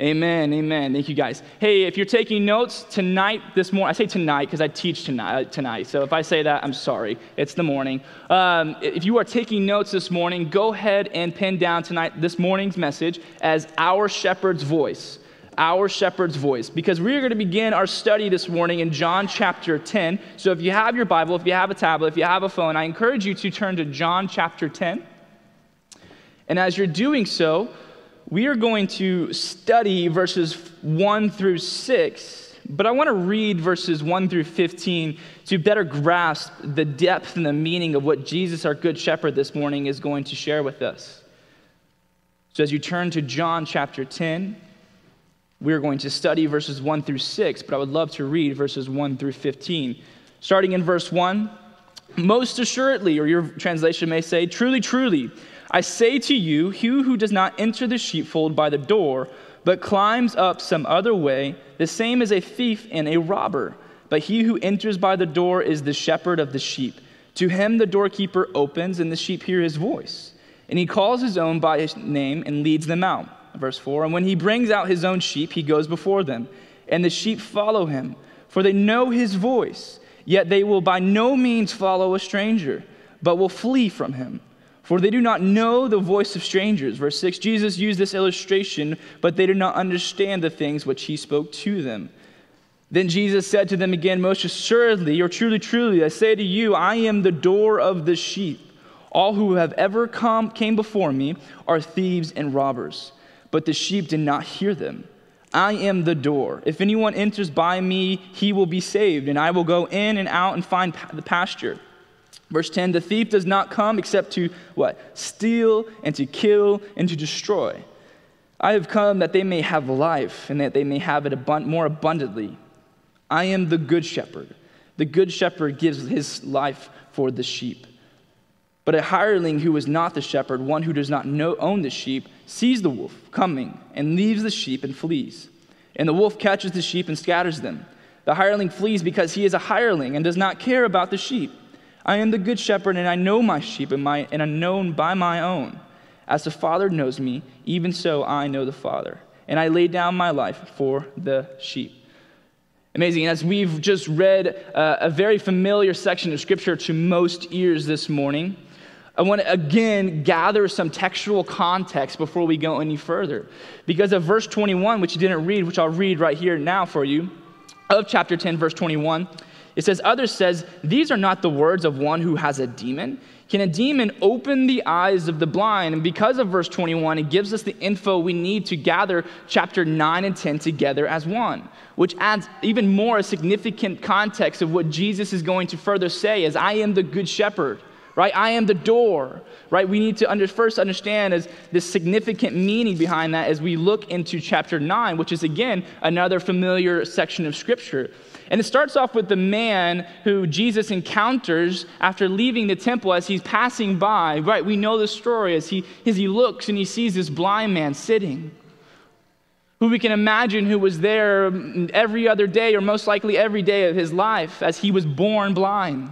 Amen, amen. Thank you guys. Hey, if you're taking notes tonight, this morning, I say tonight because I teach tonight, uh, tonight. So if I say that, I'm sorry. It's the morning. Um, if you are taking notes this morning, go ahead and pin down tonight this morning's message as Our Shepherd's Voice. Our Shepherd's Voice. Because we are going to begin our study this morning in John chapter 10. So if you have your Bible, if you have a tablet, if you have a phone, I encourage you to turn to John chapter 10. And as you're doing so, we are going to study verses 1 through 6, but I want to read verses 1 through 15 to better grasp the depth and the meaning of what Jesus, our Good Shepherd, this morning is going to share with us. So as you turn to John chapter 10, we are going to study verses 1 through 6, but I would love to read verses 1 through 15. Starting in verse 1, most assuredly, or your translation may say, truly, truly. I say to you, he who does not enter the sheepfold by the door, but climbs up some other way, the same is a thief and a robber. But he who enters by the door is the shepherd of the sheep. To him the doorkeeper opens, and the sheep hear his voice. And he calls his own by his name and leads them out. Verse 4 And when he brings out his own sheep, he goes before them, and the sheep follow him, for they know his voice. Yet they will by no means follow a stranger, but will flee from him for they do not know the voice of strangers. Verse 6 Jesus used this illustration, but they did not understand the things which he spoke to them. Then Jesus said to them again, Most assuredly, or truly, truly, I say to you, I am the door of the sheep. All who have ever come came before me are thieves and robbers, but the sheep did not hear them. I am the door. If anyone enters by me, he will be saved, and I will go in and out and find the pasture. Verse 10 The thief does not come except to what? Steal and to kill and to destroy. I have come that they may have life and that they may have it abund- more abundantly. I am the good shepherd. The good shepherd gives his life for the sheep. But a hireling who is not the shepherd, one who does not know, own the sheep, sees the wolf coming and leaves the sheep and flees. And the wolf catches the sheep and scatters them. The hireling flees because he is a hireling and does not care about the sheep. I am the good shepherd, and I know my sheep, and, my, and am known by my own. As the Father knows me, even so I know the Father. And I lay down my life for the sheep. Amazing. And As we've just read uh, a very familiar section of Scripture to most ears this morning, I want to again gather some textual context before we go any further. Because of verse 21, which you didn't read, which I'll read right here now for you, of chapter 10, verse 21, it says, Others says, These are not the words of one who has a demon. Can a demon open the eyes of the blind? And because of verse 21, it gives us the info we need to gather chapter 9 and 10 together as one, which adds even more a significant context of what Jesus is going to further say as I am the good shepherd right? I am the door, right? We need to under, first understand as this significant meaning behind that as we look into chapter 9, which is again another familiar section of scripture. And it starts off with the man who Jesus encounters after leaving the temple as he's passing by. Right, we know the story as he, as he looks and he sees this blind man sitting, who we can imagine who was there every other day or most likely every day of his life as he was born blind.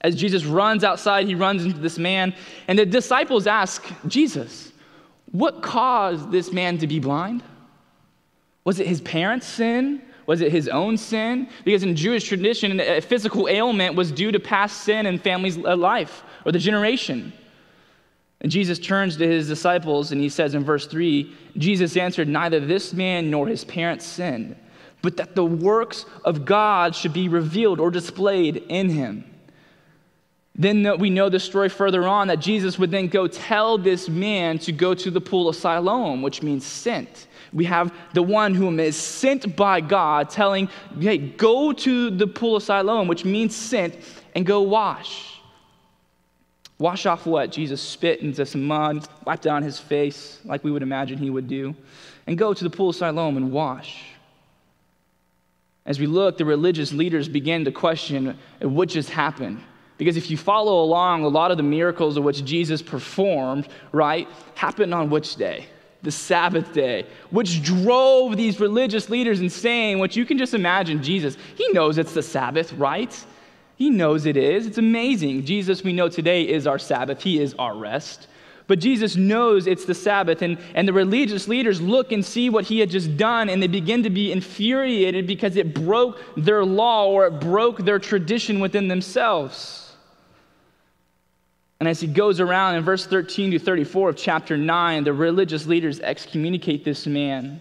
As Jesus runs outside, he runs into this man, and the disciples ask Jesus, What caused this man to be blind? Was it his parents' sin? Was it his own sin? Because in Jewish tradition, a physical ailment was due to past sin in family's uh, life or the generation. And Jesus turns to his disciples and he says in verse 3 Jesus answered, Neither this man nor his parents sinned, but that the works of God should be revealed or displayed in him. Then we know the story further on that Jesus would then go tell this man to go to the pool of Siloam, which means sent. We have the one whom is sent by God telling, hey, go to the pool of Siloam, which means sent, and go wash. Wash off what? Jesus spit into some mud, wipe down his face, like we would imagine he would do, and go to the pool of Siloam and wash. As we look, the religious leaders begin to question what just happened. Because if you follow along, a lot of the miracles of which Jesus performed, right, happened on which day? The Sabbath day, which drove these religious leaders insane, which you can just imagine Jesus. He knows it's the Sabbath, right? He knows it is. It's amazing. Jesus, we know today, is our Sabbath, He is our rest. But Jesus knows it's the Sabbath, and, and the religious leaders look and see what he had just done, and they begin to be infuriated because it broke their law or it broke their tradition within themselves. And as he goes around in verse 13 to 34 of chapter 9, the religious leaders excommunicate this man,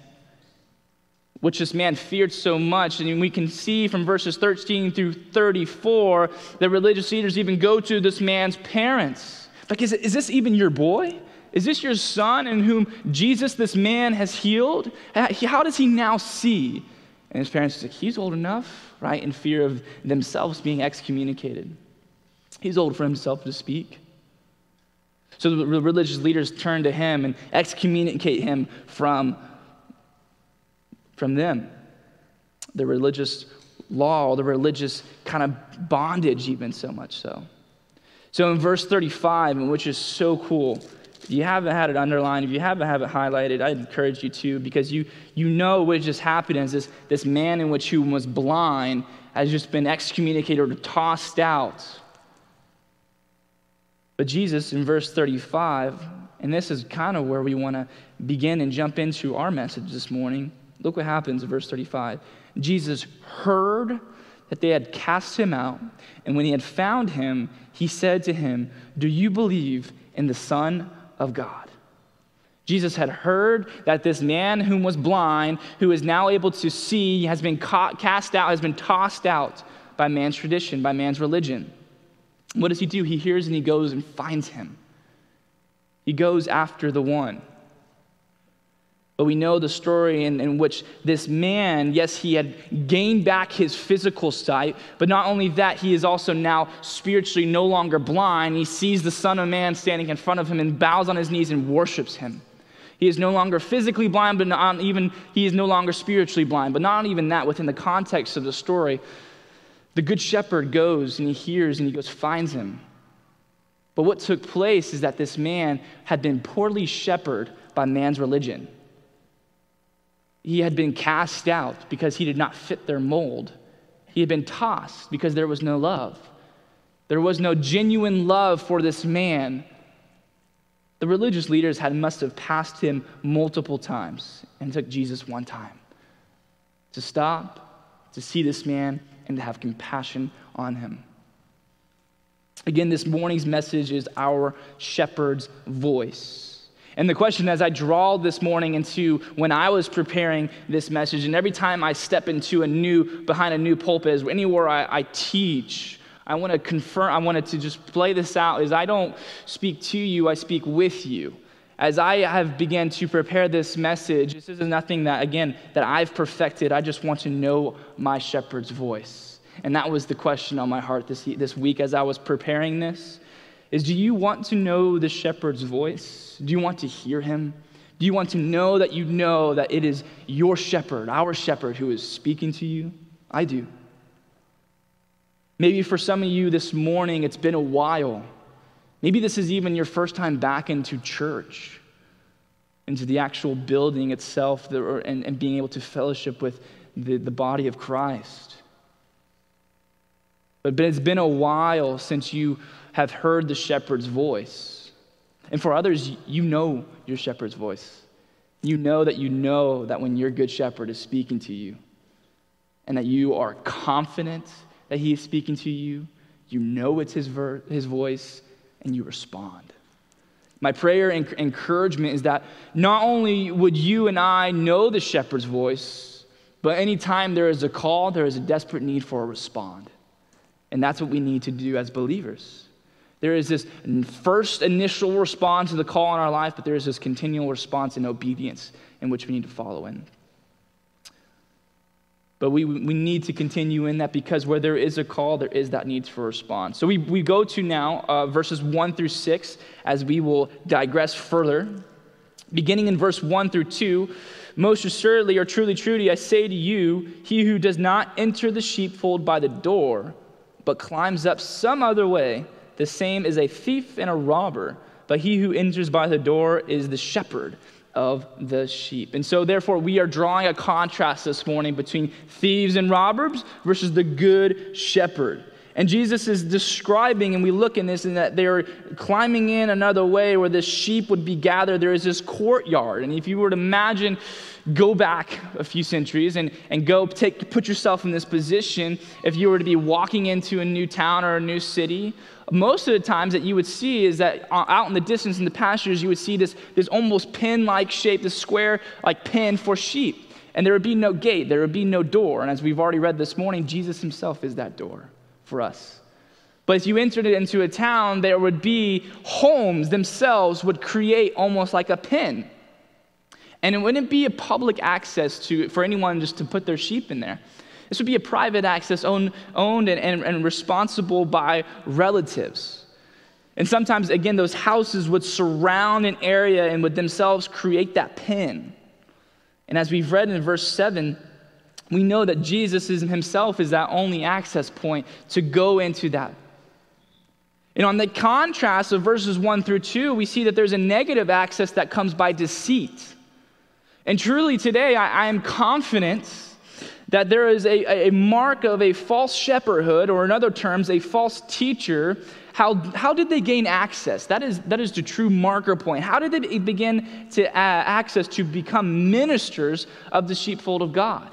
which this man feared so much. And we can see from verses 13 through 34, that religious leaders even go to this man's parents like, is, is this even your boy? Is this your son in whom Jesus, this man, has healed? How does he now see? And his parents say, He's old enough, right? In fear of themselves being excommunicated. He's old for himself to speak. So the religious leaders turn to him and excommunicate him from, from them. The religious law, the religious kind of bondage, even so much so. So in verse 35, which is so cool, if you haven't had it underlined, if you haven't have it highlighted, I encourage you to because you, you know what just happened is this, this man in which who was blind has just been excommunicated or tossed out. But Jesus in verse 35, and this is kind of where we want to begin and jump into our message this morning. Look what happens in verse 35. Jesus heard that they had cast him out, and when he had found him, he said to him, Do you believe in the Son of God? Jesus had heard that this man whom was blind, who is now able to see, has been caught, cast out, has been tossed out by man's tradition, by man's religion. What does he do? He hears and he goes and finds him. He goes after the one. But we know the story in, in, which this man, yes, he had gained back his physical sight, but not only that, he is also now spiritually no longer blind. He sees the Son of Man standing in front of him and bows on his knees and worships him. He is no longer physically blind, but not even he is no longer spiritually blind. But not even that, within the context of the story, the good shepherd goes and he hears and he goes, finds him. But what took place is that this man had been poorly shepherded by man's religion. He had been cast out because he did not fit their mold. He had been tossed because there was no love. There was no genuine love for this man. The religious leaders had must have passed him multiple times and took Jesus one time to stop, to see this man, and to have compassion on him. Again, this morning's message is our shepherd's voice. And the question as I draw this morning into when I was preparing this message, and every time I step into a new, behind a new pulpit, anywhere I, I teach, I want to confirm, I wanted to just play this out is I don't speak to you, I speak with you. As I have begun to prepare this message, this is nothing that, again, that I've perfected. I just want to know my shepherd's voice. And that was the question on my heart this, this week as I was preparing this is do you want to know the shepherd's voice? Do you want to hear him? Do you want to know that you know that it is your shepherd, our shepherd, who is speaking to you? I do. Maybe for some of you this morning, it's been a while. Maybe this is even your first time back into church, into the actual building itself, and, and being able to fellowship with the, the body of Christ. But it's been a while since you have heard the shepherd's voice. And for others, you know your shepherd's voice. You know that you know that when your good shepherd is speaking to you, and that you are confident that he is speaking to you, you know it's his, ver- his voice, and you respond. My prayer and encouragement is that not only would you and I know the shepherd's voice, but anytime there is a call, there is a desperate need for a respond. And that's what we need to do as believers. There is this first initial response to the call in our life, but there is this continual response in obedience in which we need to follow in. But we, we need to continue in that because where there is a call, there is that need for response. So we, we go to now uh, verses 1 through 6 as we will digress further. Beginning in verse 1 through 2, most assuredly or truly, truly, I say to you, he who does not enter the sheepfold by the door, but climbs up some other way, the same is a thief and a robber, but he who enters by the door is the shepherd of the sheep. And so, therefore, we are drawing a contrast this morning between thieves and robbers versus the good shepherd. And Jesus is describing, and we look in this, and that they're climbing in another way where the sheep would be gathered. There is this courtyard. And if you were to imagine, go back a few centuries and, and go take, put yourself in this position, if you were to be walking into a new town or a new city, most of the times that you would see is that uh, out in the distance in the pastures, you would see this, this almost pin like shape, this square like pin for sheep. And there would be no gate, there would be no door. And as we've already read this morning, Jesus himself is that door for us. But if you entered it into a town, there would be homes themselves would create almost like a pen. And it wouldn't be a public access to for anyone just to put their sheep in there. This would be a private access owned, owned and, and, and responsible by relatives. And sometimes, again, those houses would surround an area and would themselves create that pen. And as we've read in verse 7, we know that Jesus himself is that only access point to go into that. And on the contrast of verses 1 through 2, we see that there's a negative access that comes by deceit. And truly today, I, I am confident that there is a, a mark of a false shepherdhood, or in other terms, a false teacher. How, how did they gain access? That is, that is the true marker point. How did they begin to uh, access to become ministers of the sheepfold of God?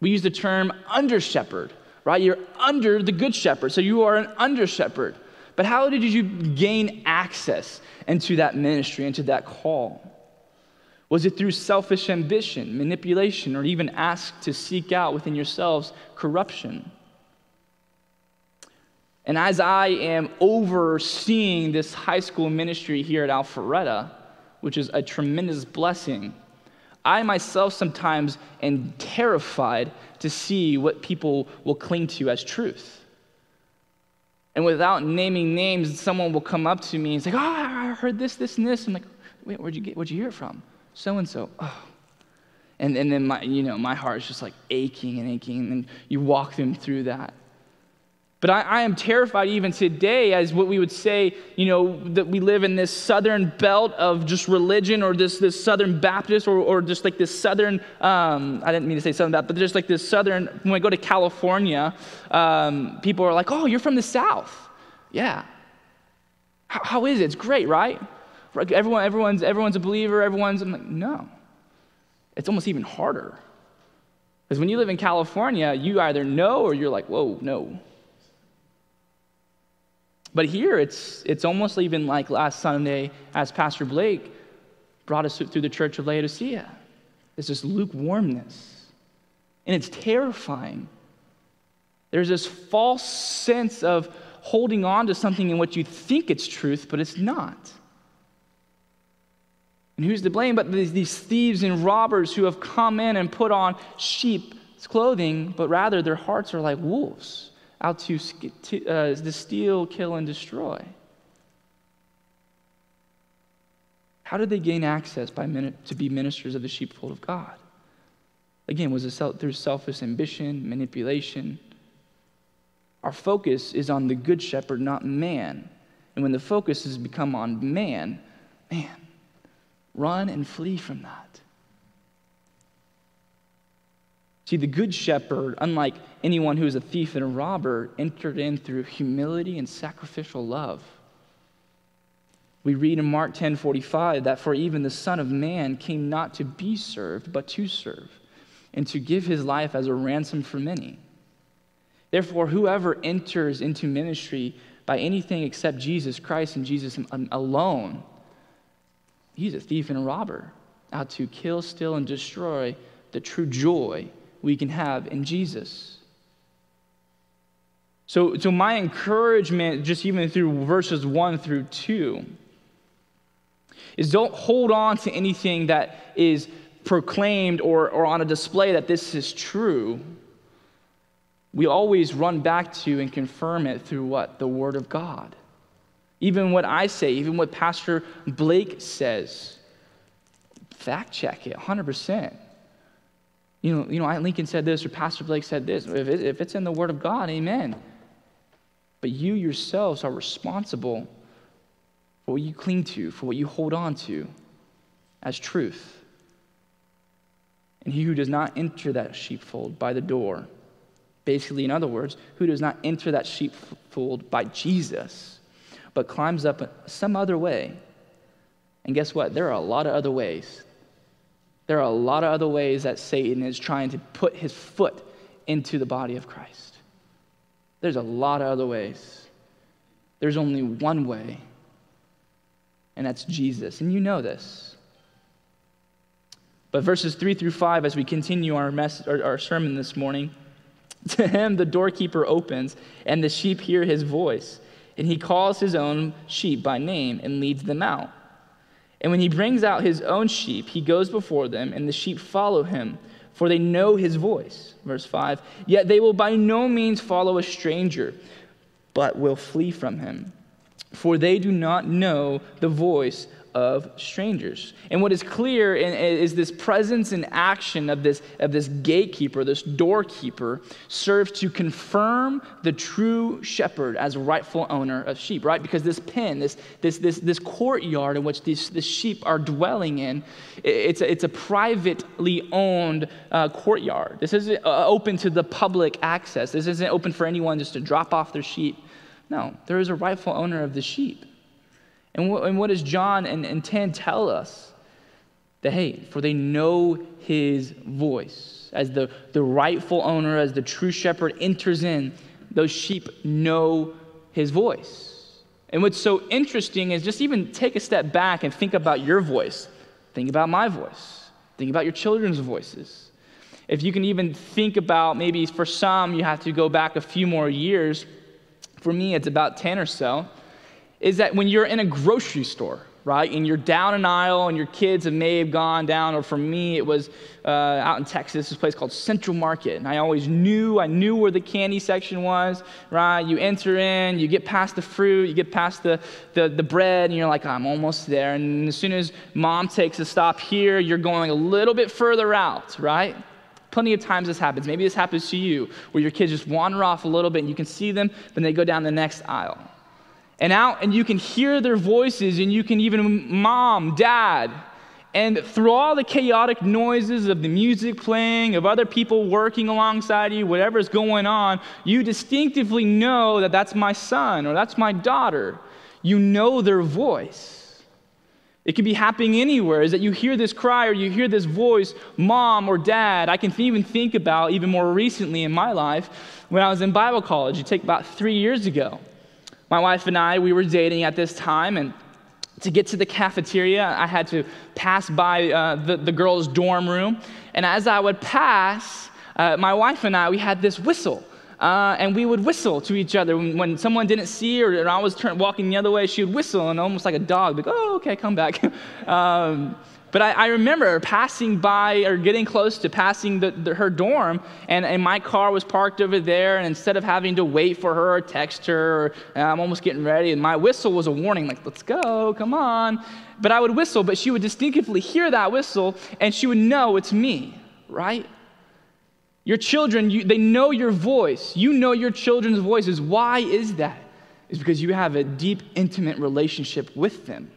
We use the term under shepherd, right? You're under the good shepherd, so you are an under shepherd. But how did you gain access into that ministry, into that call? Was it through selfish ambition, manipulation, or even asked to seek out within yourselves corruption? And as I am overseeing this high school ministry here at Alpharetta, which is a tremendous blessing, I myself sometimes am terrified to see what people will cling to as truth. And without naming names, someone will come up to me and say, Oh, I heard this, this, and this. I'm like, Wait, where'd you, get, where'd you hear it from? So and so. Oh. And, and then my, you know, my heart is just like aching and aching. And then you walk them through that. But I, I, am terrified even today, as what we would say, you know, that we live in this southern belt of just religion or this, this southern Baptist or, or just like this southern, um, I didn't mean to say southern Baptist, but just like this southern, when I go to California, um, people are like, oh, you're from the South. Yeah. How, how is it? It's great, right? Everyone, everyone's, everyone's a believer, everyone's, I'm like, no. It's almost even harder. Because when you live in California, you either know or you're like, whoa, no. But here, it's, it's almost even like last Sunday, as Pastor Blake brought us through the church of Laodicea. There's this lukewarmness, and it's terrifying. There's this false sense of holding on to something in what you think it's truth, but it's not. And who's to blame but these, thieves and robbers who have come in and put on sheep's clothing, but rather their hearts are like wolves out to, to, uh, to steal, kill, and destroy. How did they gain access by to be ministers of the sheepfold of God? Again, was it through selfish ambition, manipulation? Our focus is on the good shepherd, not man. And when the focus has become on man, man, run and flee from that. See, the good shepherd, unlike anyone who is a thief and a robber, entered in through humility and sacrificial love. We read in Mark 10 45 that for even the Son of Man came not to be served, but to serve, and to give his life as a ransom for many. Therefore, whoever enters into ministry by anything except Jesus Christ and Jesus alone, he's a thief and a robber, out to kill, steal, and destroy the true joy we can have in Jesus. So, so my encouragement, just even through verses 1 through 2, is don't hold on to anything that is proclaimed or, or on a display that this is true. We always run back to and confirm it through what? The Word of God. Even what I say, even what Pastor Blake says, fact check it 100%. You know, you know, Lincoln said this or Pastor Blake said this. If, it, if it's in the Word of God, amen. But you yourselves are responsible for what you cling to, for what you hold on to as truth. And he who does not enter that sheepfold by the door, Basically, in other words, who does not enter that sheepfold by Jesus, but climbs up some other way. And guess what? There are a lot of other ways. There are a lot of other ways that Satan is trying to put his foot into the body of Christ. There's a lot of other ways. There's only one way, and that's Jesus. And you know this. But verses 3 through 5, as we continue our, mess, our, our sermon this morning, to him the doorkeeper opens, and the sheep hear his voice. And he calls his own sheep by name and leads them out. And when he brings out his own sheep, he goes before them, and the sheep follow him, for they know his voice. Verse 5 Yet they will by no means follow a stranger, but will flee from him, for they do not know the voice of strangers. And what is clear is this presence and action of this, of this gatekeeper, this doorkeeper, serves to confirm the true shepherd as rightful owner of sheep, right? Because this pen, this, this, this, this courtyard in which these, the sheep are dwelling in, it's a, it's a privately owned uh, courtyard. This isn't uh, open to the public access. This isn't open for anyone just to drop off their sheep. No, there is a rightful owner of the sheep. And what, and what does John and, and 10 tell us? That, hey, for they know his voice. As the, the rightful owner, as the true shepherd enters in, those sheep know his voice. And what's so interesting is just even take a step back and think about your voice. Think about my voice. Think about your children's voices. If you can even think about maybe for some, you have to go back a few more years. For me, it's about 10 or so is that when you're in a grocery store, right, and you're down an aisle and your kids have may have gone down, or for me, it was uh, out in Texas, this place called Central Market. And I always knew, I knew where the candy section was, right? You enter in, you get past the fruit, you get past the, the, the bread, and you're like, I'm almost there. And as soon as mom takes a stop here, you're going a little bit further out, right? Plenty of times this happens. Maybe this happens to you, where your kids just wander off a little bit and you can see them, then they go down the next aisle and out, and you can hear their voices, and you can even, mom, dad, and through all the chaotic noises of the music playing, of other people working alongside you, whatever's going on, you distinctively know that that's my son or that's my daughter. You know their voice. It could be happening anywhere, is that you hear this cry or you hear this voice, mom or dad. I can even think about, even more recently in my life, when I was in Bible college, you take about three years ago. My wife and I, we were dating at this time, and to get to the cafeteria, I had to pass by uh, the, the girls' dorm room. And as I would pass, uh, my wife and I, we had this whistle. Uh, and we would whistle to each other. When, when someone didn't see her and I was turn, walking the other way, she would whistle and almost like a dog, like, oh, okay, come back. um, but I, I, remember passing by or getting close to passing the, the, her dorm, and, and my car was parked over there. And instead of having to wait for her or text her, or, I'm almost getting ready, and my whistle was a warning, like, let's go, come on. But I would whistle, but she would distinctively hear that whistle, and she would know it's me, right? Your children, you, they know your voice. You know your children's voices. Why is that? It's because you have a deep, intimate relationship with them.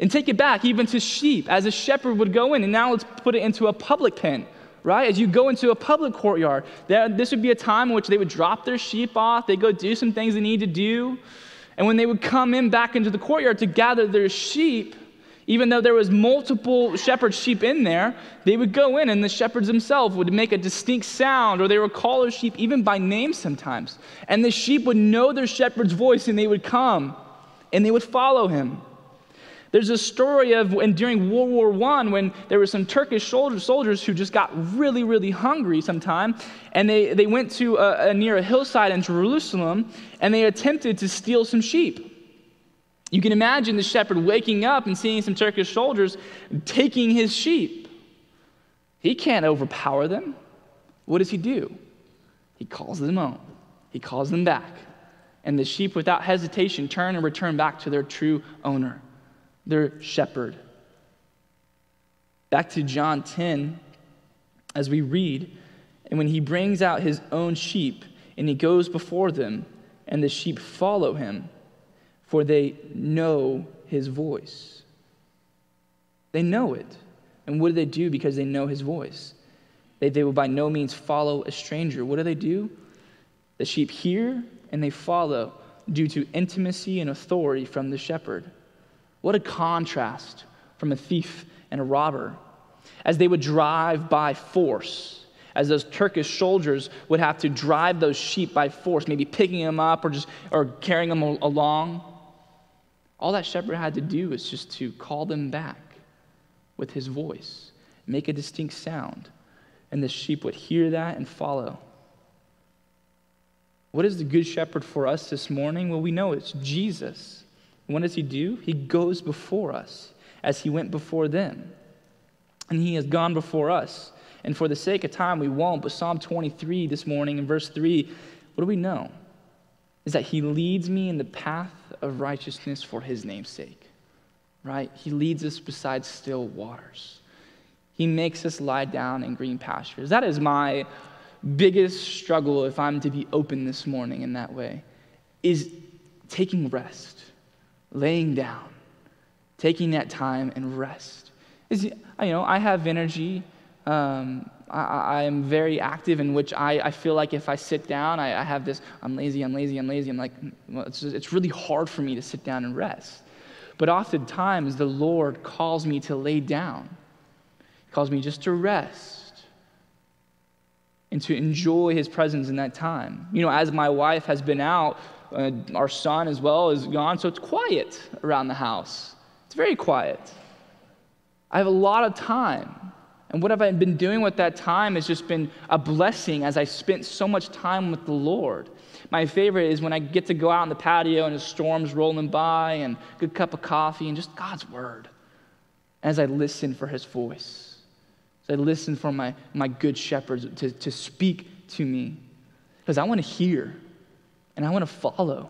And take it back even to sheep, as a shepherd would go in. And now let's put it into a public pen, right? As you go into a public courtyard, there, this would be a time in which they would drop their sheep off, they go do some things they need to do. And when they would come in back into the courtyard to gather their sheep, even though there was multiple shepherd sheep in there, they would go in and the shepherds themselves would make a distinct sound or they would call their sheep even by name sometimes. And the sheep would know their shepherd's voice and they would come and they would follow him. There's a story of when during World War I when there were some Turkish soldiers, who just got really, really hungry sometime, and they, they went to a, a, near a hillside in Jerusalem and they attempted to steal some sheep. You can imagine the shepherd waking up and seeing some Turkish soldiers taking his sheep. He can't overpower them. What does he do? He calls them home. He calls them back. And the sheep, without hesitation, turn and return back to their true owner their shepherd. Back to John 10, as we read, and when he brings out his own sheep, and he goes before them, and the sheep follow him, for they know his voice. They know it. And what do they do because they know his voice? They, they will by no means follow a stranger. What do they do? The sheep hear and they follow due to intimacy and authority from the shepherd. What a contrast from a thief and a robber. As they would drive by force, as those Turkish soldiers would have to drive those sheep by force, maybe picking them up or just or carrying them along. All that shepherd had to do was just to call them back with his voice, make a distinct sound, and the sheep would hear that and follow. What is the good shepherd for us this morning? Well, we know it's Jesus. What does he do? He goes before us as he went before them. And he has gone before us. And for the sake of time, we won't. But Psalm 23 this morning in verse 3, what do we know? Is that he leads me in the path of righteousness for his name's sake. Right? He leads us beside still waters. He makes us lie down in green pastures. That is my biggest struggle, if I'm to be open this morning in that way, is taking rest, laying down, taking that time and rest. Is, you know, I have energy. Um, I, I, am very active in which I, I feel like if I sit down, I, I have this, I'm lazy, I'm lazy, I'm lazy. I'm like, well, it's, just, it's really hard for me to sit down and rest. But oftentimes, the Lord calls me to lay down, he calls me just to rest and to enjoy his presence in that time. You know, as my wife has been out, uh, our son as well is gone, so it's quiet around the house. It's very quiet. I have a lot of time. And what I've been doing with that time has just been a blessing as I spent so much time with the Lord. My favorite is when I get to go out on the patio and the storm's rolling by and a good cup of coffee and just God's word as I listen for his voice. As I listen for my, my good shepherd to, to speak to me because I want to hear and I want to follow.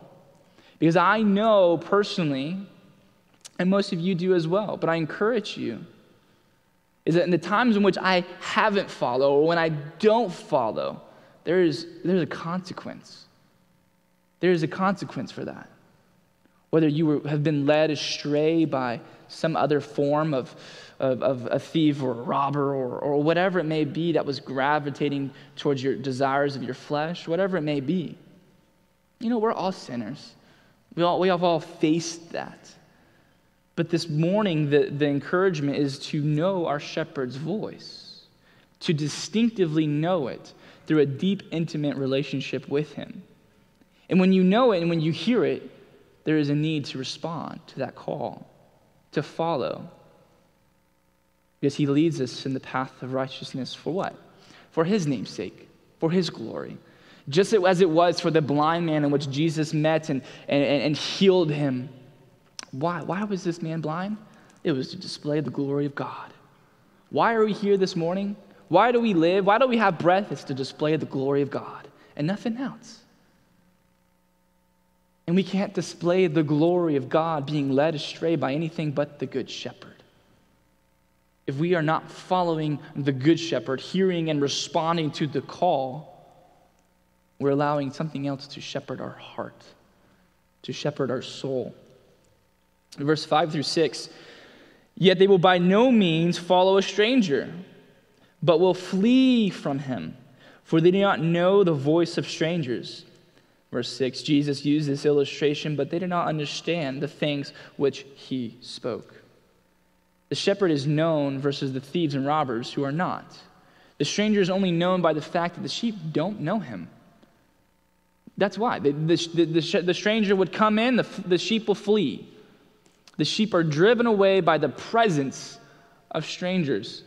Because I know personally, and most of you do as well, but I encourage you, is that in the times in which I haven't followed or when I don't follow, there is, there's a consequence. There is a consequence for that. Whether you were, have been led astray by some other form of, of, of a thief or a robber or, or whatever it may be that was gravitating towards your desires of your flesh, whatever it may be. You know, we're all sinners. We, all, we have all faced that. But this morning, the, the encouragement is to know our shepherd's voice, to distinctively know it through a deep, intimate relationship with him. And when you know it and when you hear it, there is a need to respond to that call, to follow, because he leads us in the path of righteousness for what? For his name's sake, for his glory. Just as it was for the blind man in which Jesus met and, and, and healed him. Why? Why was this man blind? It was to display the glory of God. Why are we here this morning? Why do we live? Why do we have breath? It's to display the glory of God and nothing else. And we can't display the glory of God being led astray by anything but the Good Shepherd if we are not following the Good Shepherd, hearing and responding to the call, we're allowing something else to shepherd our heart, to shepherd our soul. Verse 5 through 6 Yet they will by no means follow a stranger, but will flee from him, for they do not know the voice of strangers. Verse 6 Jesus used this illustration, but they did not understand the things which he spoke. The shepherd is known versus the thieves and robbers who are not. The stranger is only known by the fact that the sheep don't know him. That's why. The, the, the, the stranger would come in, the, the sheep will flee. The sheep are driven away by the presence of strangers,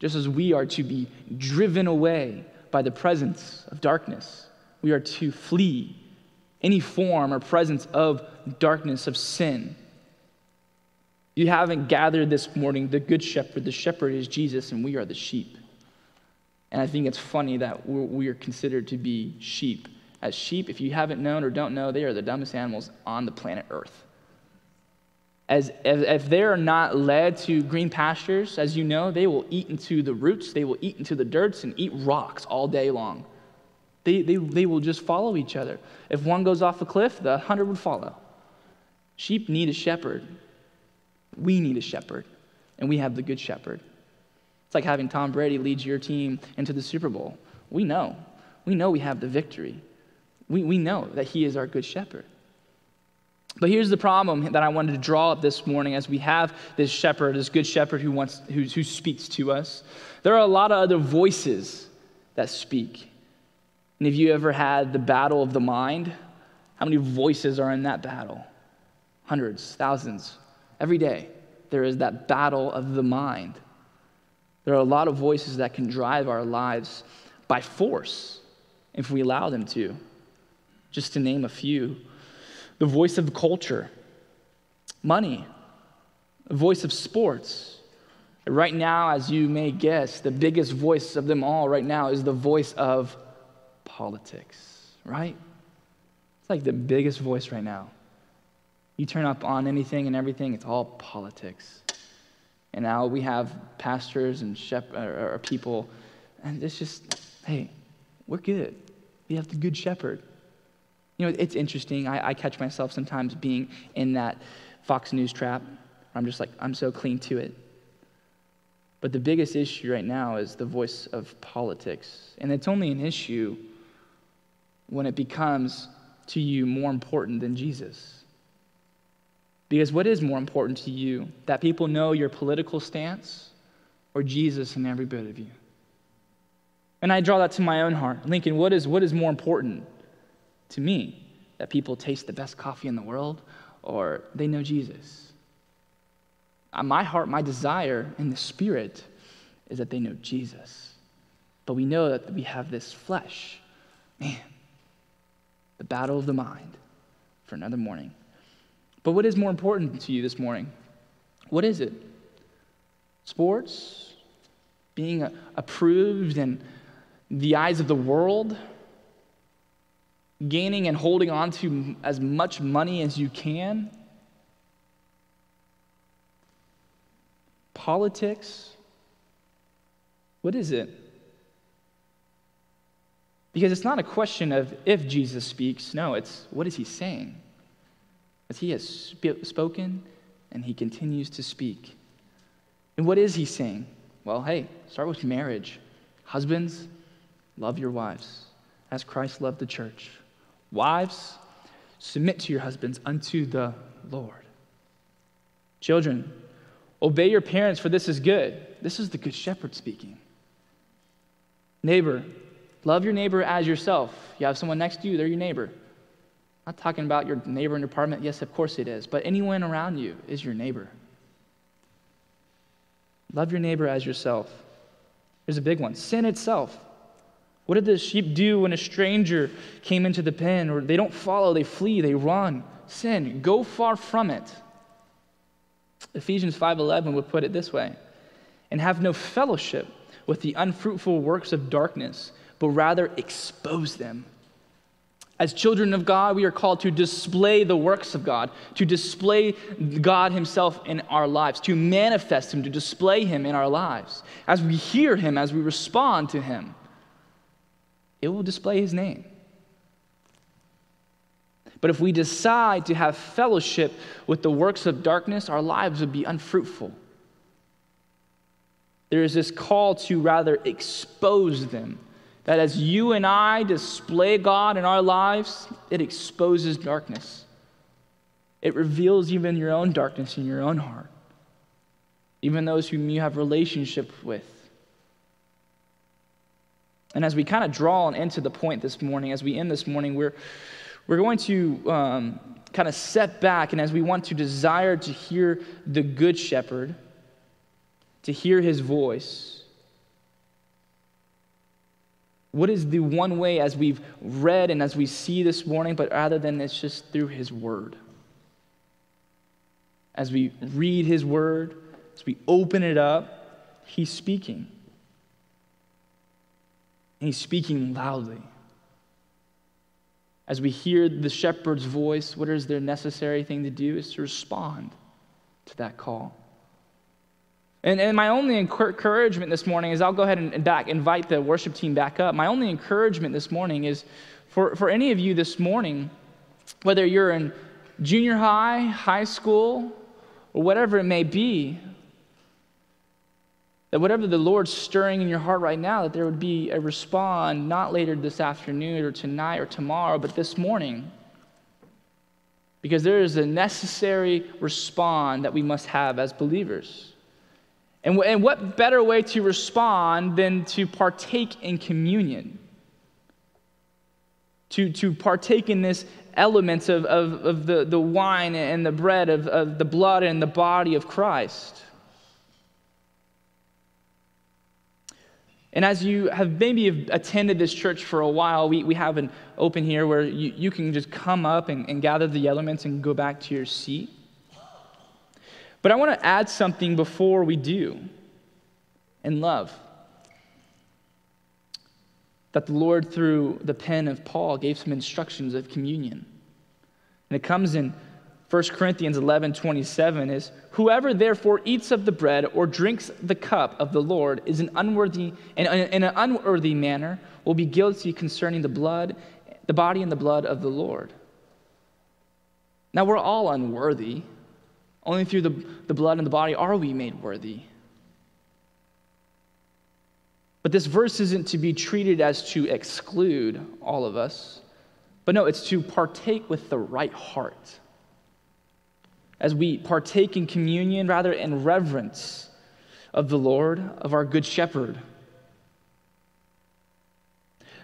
just as we are to be driven away by the presence of darkness. We are to flee any form or presence of darkness, of sin. You haven't gathered this morning the good shepherd. The shepherd is Jesus, and we are the sheep. And I think it's funny that we are considered to be sheep. As sheep, if you haven't known or don't know, they are the dumbest animals on the planet Earth. As, as if they are not led to green pastures, as you know, they will eat into the roots, they will eat into the dirts, and eat rocks all day long. They, they, they will just follow each other. If one goes off a cliff, the hundred would follow. Sheep need a shepherd. We need a shepherd, and we have the good shepherd. It's like having Tom Brady lead your team into the Super Bowl. We know. We know we have the victory. We, we know that He is our good shepherd. But here's the problem that I wanted to draw up this morning as we have this shepherd, this good shepherd who, wants, who, who speaks to us. There are a lot of other voices that speak. And have you ever had the battle of the mind? How many voices are in that battle? Hundreds, thousands. Every day, there is that battle of the mind. There are a lot of voices that can drive our lives by force if we allow them to. Just to name a few the voice of culture, money, the voice of sports. Right now, as you may guess, the biggest voice of them all right now is the voice of politics, right? It's like the biggest voice right now. You turn up on anything and everything, it's all politics. And now we have pastors and shep- or, or people, and it's just, hey, we're good. We have the good shepherd. You know, it's interesting. I, I catch myself sometimes being in that Fox News trap. I'm just like, I'm so clean to it. But the biggest issue right now is the voice of politics. And it's only an issue when it becomes to you more important than Jesus. Because what is more important to you? That people know your political stance or Jesus in every bit of you? And I draw that to my own heart. Lincoln, what is, what is more important to me? That people taste the best coffee in the world or they know Jesus? Uh, my heart, my desire in the spirit is that they know Jesus. But we know that we have this flesh. Man, the battle of the mind for another morning. But what is more important to you this morning? What is it? Sports? Being approved in the eyes of the world? Gaining and holding on to as much money as you can? Politics? What is it? Because it's not a question of if Jesus speaks, no, it's what is he saying? As he has sp- spoken and he continues to speak. And what is he saying? Well, hey, start with marriage. Husbands, love your wives as Christ loved the church. Wives, submit to your husbands unto the Lord. Children, obey your parents, for this is good. This is the good shepherd speaking. Neighbor, Love your neighbor as yourself. You have someone next to you, they're your neighbor. I'm not talking about your neighbor in your apartment. Yes, of course it is. But anyone around you is your neighbor. Love your neighbor as yourself. Here's a big one sin itself. What did the sheep do when a stranger came into the pen? Or they don't follow, they flee, they run. Sin, go far from it. Ephesians 5:11 would put it this way: "And have no fellowship with the unfruitful works of darkness, but rather expose them. As children of God, we are called to display the works of God, to display God Himself in our lives, to manifest Him, to display Him in our lives. As we hear Him, as we respond to Him, it will display His name. But if we decide to have fellowship with the works of darkness, our lives would be unfruitful. There is this call to rather expose them that as you and I display God in our lives, it exposes darkness. It reveals even your own darkness in your own heart, even those whom you have relationship with. And as we kind of draw into the point this morning, as we end this morning, we're, we're going to um, kind of set back, and as we want to desire to hear the Good Shepherd, to hear his voice, what is the one way as we've read and as we see this morning, but rather than it's just through His Word? As we read His Word, as we open it up, He's speaking. And He's speaking loudly. As we hear the shepherd's voice, what is the necessary thing to do is to respond to that call. And, and my only encouragement this morning is I'll go ahead and back, invite the worship team back up. My only encouragement this morning is for, for any of you this morning, whether you're in junior high, high school, or whatever it may be, that whatever the Lord's stirring in your heart right now, that there would be a respond not later this afternoon or tonight or tomorrow, but this morning. Because there is a necessary respond that we must have as believers. And, and what better way to respond than to partake in communion? To, to partake in this element of, of, of the, the wine and the bread, of, of the blood and the body of Christ. And as you have maybe attended this church for a while, we, we have an open here where you, you can just come up and, and gather the elements and go back to your seat. But I want to add something before we do in love. That the Lord, through the pen of Paul, gave some instructions of communion. And it comes in 1 Corinthians 11 27 is whoever therefore eats of the bread or drinks the cup of the Lord is an unworthy in, in an unworthy manner will be guilty concerning the blood, the body and the blood of the Lord. Now we're all unworthy. Only through the, the blood and the body are we made worthy. But this verse isn't to be treated as to exclude all of us, but no, it's to partake with the right heart. As we partake in communion, rather in reverence of the Lord, of our Good Shepherd.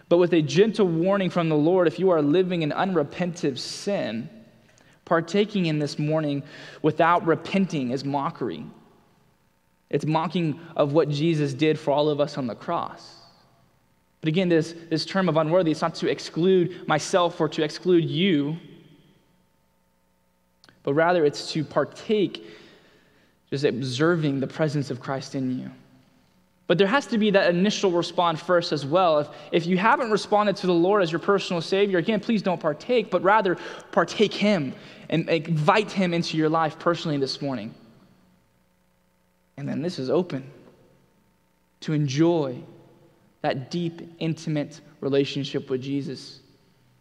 But with a gentle warning from the Lord if you are living in unrepentive sin, Partaking in this morning without repenting is mockery. It's mocking of what Jesus did for all of us on the cross. But again, this, this term of unworthy, it's not to exclude myself or to exclude you, but rather it's to partake, just observing the presence of Christ in you. But there has to be that initial response first as well. If, if you haven't responded to the Lord as your personal Savior, again, please don't partake, but rather partake Him and invite Him into your life personally this morning. And then this is open to enjoy that deep, intimate relationship with Jesus,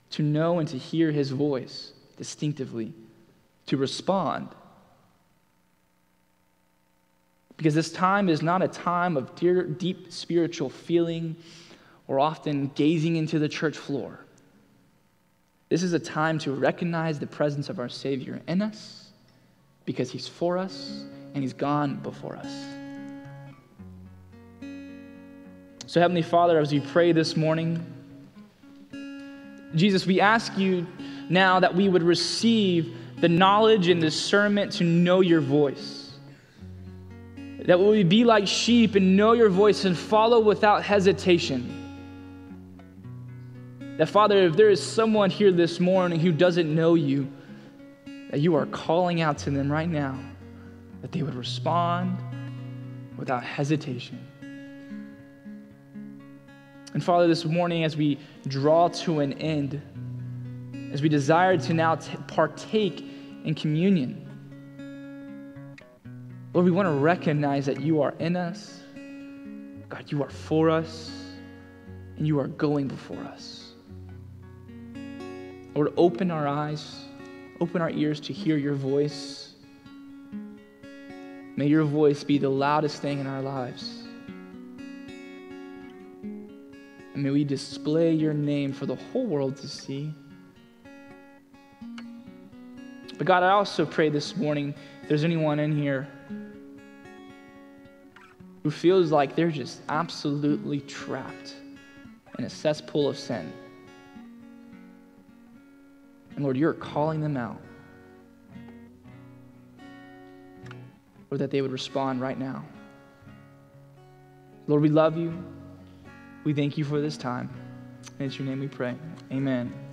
to know and to hear His voice distinctively, to respond because this time is not a time of dear, deep spiritual feeling or often gazing into the church floor. This is a time to recognize the presence of our Savior in us because He's for us and He's gone before us. So, Heavenly Father, as we pray this morning, Jesus, we ask you now that we would receive the knowledge and discernment to know your voice. That we be like sheep and know your voice and follow without hesitation. That, Father, if there is someone here this morning who doesn't know you, that you are calling out to them right now, that they would respond without hesitation. And Father, this morning, as we draw to an end, as we desire to now t- partake in communion, Lord, we want to recognize that you are in us. God, you are for us, and you are going before us. Lord, open our eyes, open our ears to hear your voice. May your voice be the loudest thing in our lives. And may we display your name for the whole world to see. But God, I also pray this morning if there's anyone in here who feels like they're just absolutely trapped in a cesspool of sin. And Lord, you're calling them out. Or that they would respond right now. Lord, we love you. We thank you for this time. In your name we pray. Amen.